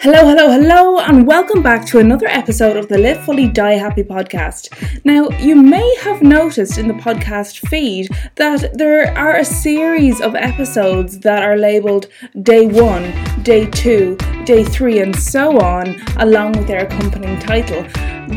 Hello, hello, hello, and welcome back to another episode of the Live Fully Die Happy podcast. Now, you may have noticed in the podcast feed that there are a series of episodes that are labeled day one, day two, day three, and so on, along with their accompanying title.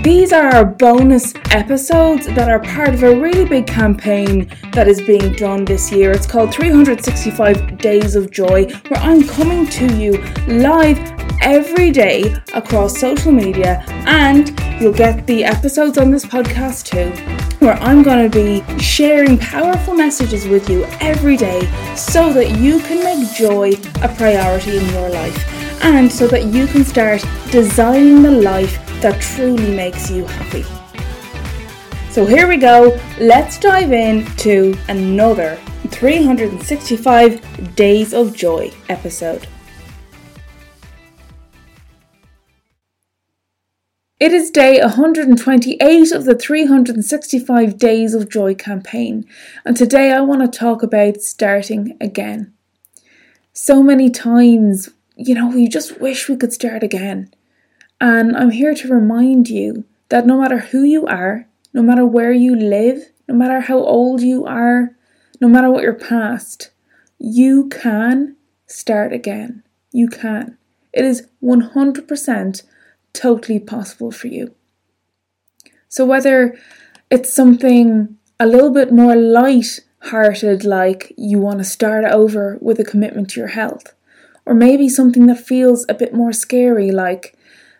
These are our bonus episodes that are part of a really big campaign that is being done this year. It's called 365 Days of Joy, where I'm coming to you live every day across social media, and you'll get the episodes on this podcast too, where I'm going to be sharing powerful messages with you every day so that you can make joy a priority in your life and so that you can start designing the life that truly makes you happy. So here we go, let's dive into another 365 Days of Joy episode. It is day 128 of the 365 Days of Joy campaign, and today I want to talk about starting again. So many times, you know, we just wish we could start again. And I'm here to remind you that no matter who you are, no matter where you live, no matter how old you are, no matter what your past, you can start again. You can. It is 100% totally possible for you. So, whether it's something a little bit more light hearted, like you want to start over with a commitment to your health, or maybe something that feels a bit more scary, like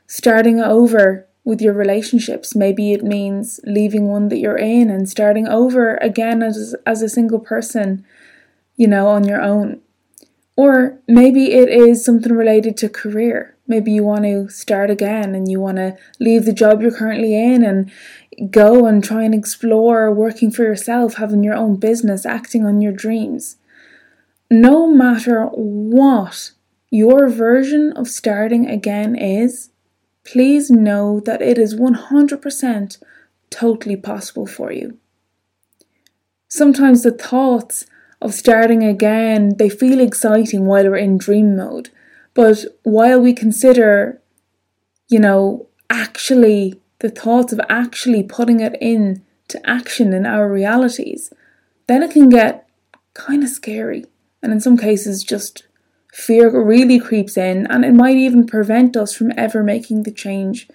starting over with your relationships. Maybe it means leaving one that you're in and starting over again as, as a single person, you know, on your own. Or maybe it is something related to career. Maybe you want to start again and you want to leave the job you're currently in and go and try and explore working for yourself, having your own business, acting on your dreams. No matter what your version of starting again is, please know that it is 100% totally possible for you. Sometimes the thoughts of starting again, they feel exciting while we're in dream mode. But while we consider, you know, actually the thoughts of actually putting it in to action in our realities, then it can get kind of scary. And in some cases, just fear really creeps in, and it might even prevent us from ever making the change,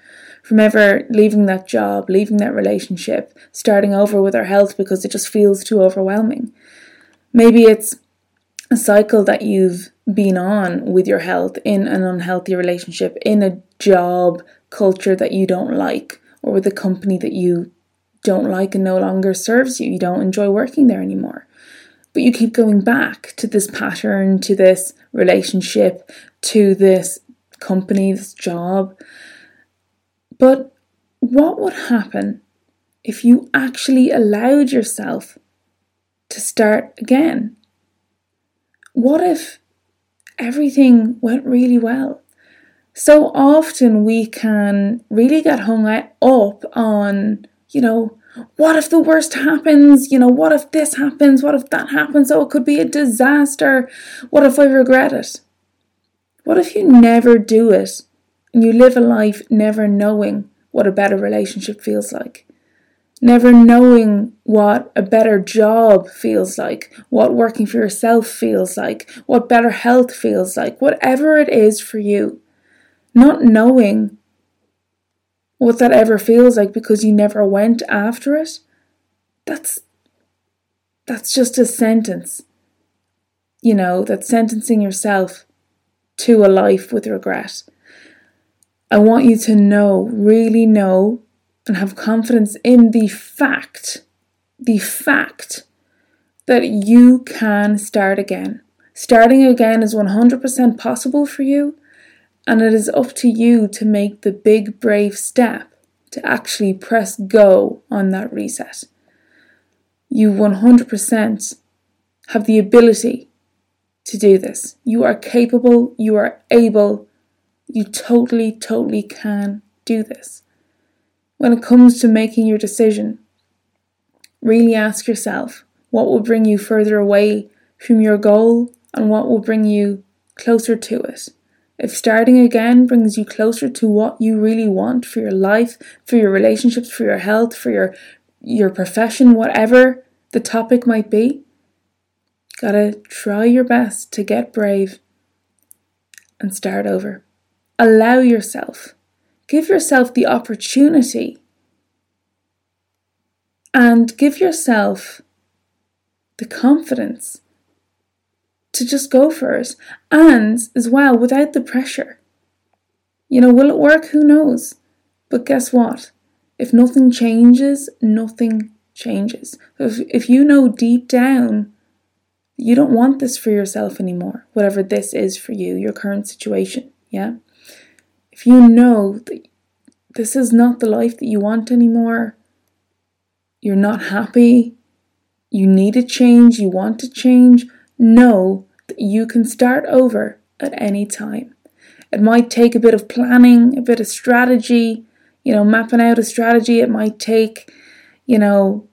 from ever leaving that job, leaving that relationship, starting over with our health because it just feels too overwhelming. Maybe it's a cycle that you've been on with your health in an unhealthy relationship, in a job culture that you don't like, or with a company that you don't like and no longer serves you. You don't enjoy working there anymore. But you keep going back to this pattern, to this relationship, to this company, this job. But what would happen if you actually allowed yourself to start again? What if everything went really well. So often we can really get hung up on, you know, what if the worst happens? You know, what if this happens? What if that happens? Oh, it could be a disaster. What if I regret it? What if you never do it and you live a life never knowing what a better relationship feels like? Never knowing what a better job feels like, what working for yourself feels like, what better health feels like, whatever it is for you. Not knowing what that ever feels like because you never went after it. That's that's just a sentence. You know, that's sentencing yourself to a life with regret. I want you to know, really know and have confidence in the fact, the fact that you can start again. Starting again is 100% possible for you, and it is up to you to make the big, brave step to actually press go on that reset. You 100% have the ability to do this. You are capable, you are able, you totally, totally can do this when it comes to making your decision, really ask yourself what will bring you further away from your goal and what will bring you closer to it. If starting again brings you closer to what you really want for your life, for your relationships, for your health, for your your profession, whatever the topic might be, gotta try your best to get brave and start over. Allow yourself, give yourself the opportunity, and give yourself the confidence to just go for it. And as well, without the pressure. You know, will it work? Who knows? But guess what? If nothing changes, nothing changes. If, if you know deep down you don't want this for yourself anymore, whatever this is for you, your current situation, yeah? If you know that this is not the life that you want anymore, you're not happy, you need a change, you want to change, know that you can start over at any time. It might take a bit of planning, a bit of strategy, you know, mapping out a strategy. It might take, you know,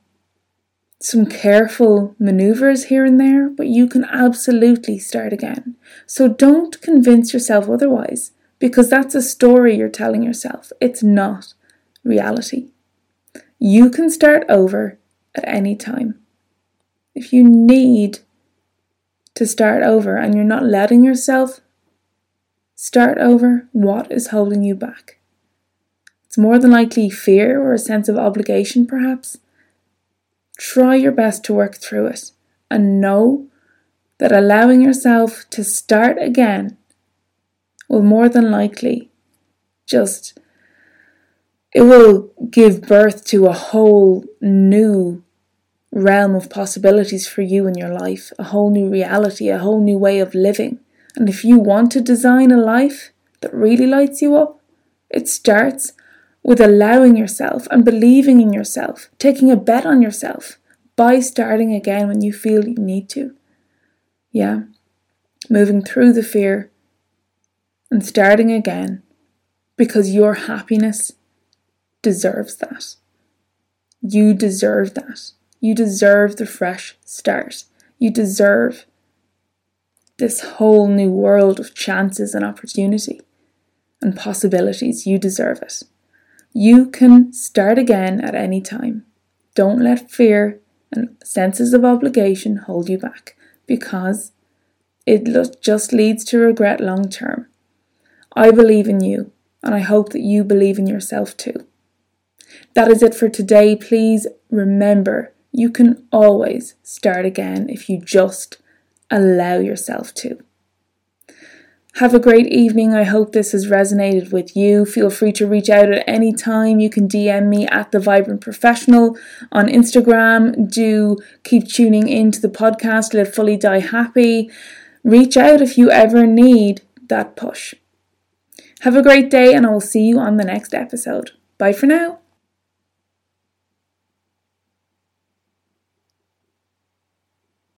some careful maneuvers here and there, but you can absolutely start again. So don't convince yourself otherwise, because that's a story you're telling yourself. It's not reality. You can start over at any time. If you need to start over and you're not letting yourself start over, what is holding you back? It's more than likely fear or a sense of obligation, perhaps. Try your best to work through it and know that allowing yourself to start again will more than likely just it will give birth to a whole new realm of possibilities for you in your life, a whole new reality, a whole new way of living. And if you want to design a life that really lights you up, it starts with allowing yourself and believing in yourself, taking a bet on yourself by starting again when you feel you need to. Yeah, moving through the fear and starting again because your happiness deserves that. You deserve that. You deserve the fresh start. You deserve this whole new world of chances and opportunity and possibilities. You deserve it. You can start again at any time. Don't let fear and senses of obligation hold you back because it just leads to regret long term. I believe in you and I hope that you believe in yourself too. That is it for today. Please remember you can always start again if you just allow yourself to. Have a great evening. I hope this has resonated with you. Feel free to reach out at any time. You can DM me at the Vibrant Professional on Instagram. Do keep tuning into the podcast, Live Fully Die Happy. Reach out if you ever need that push. Have a great day, and I will see you on the next episode. Bye for now.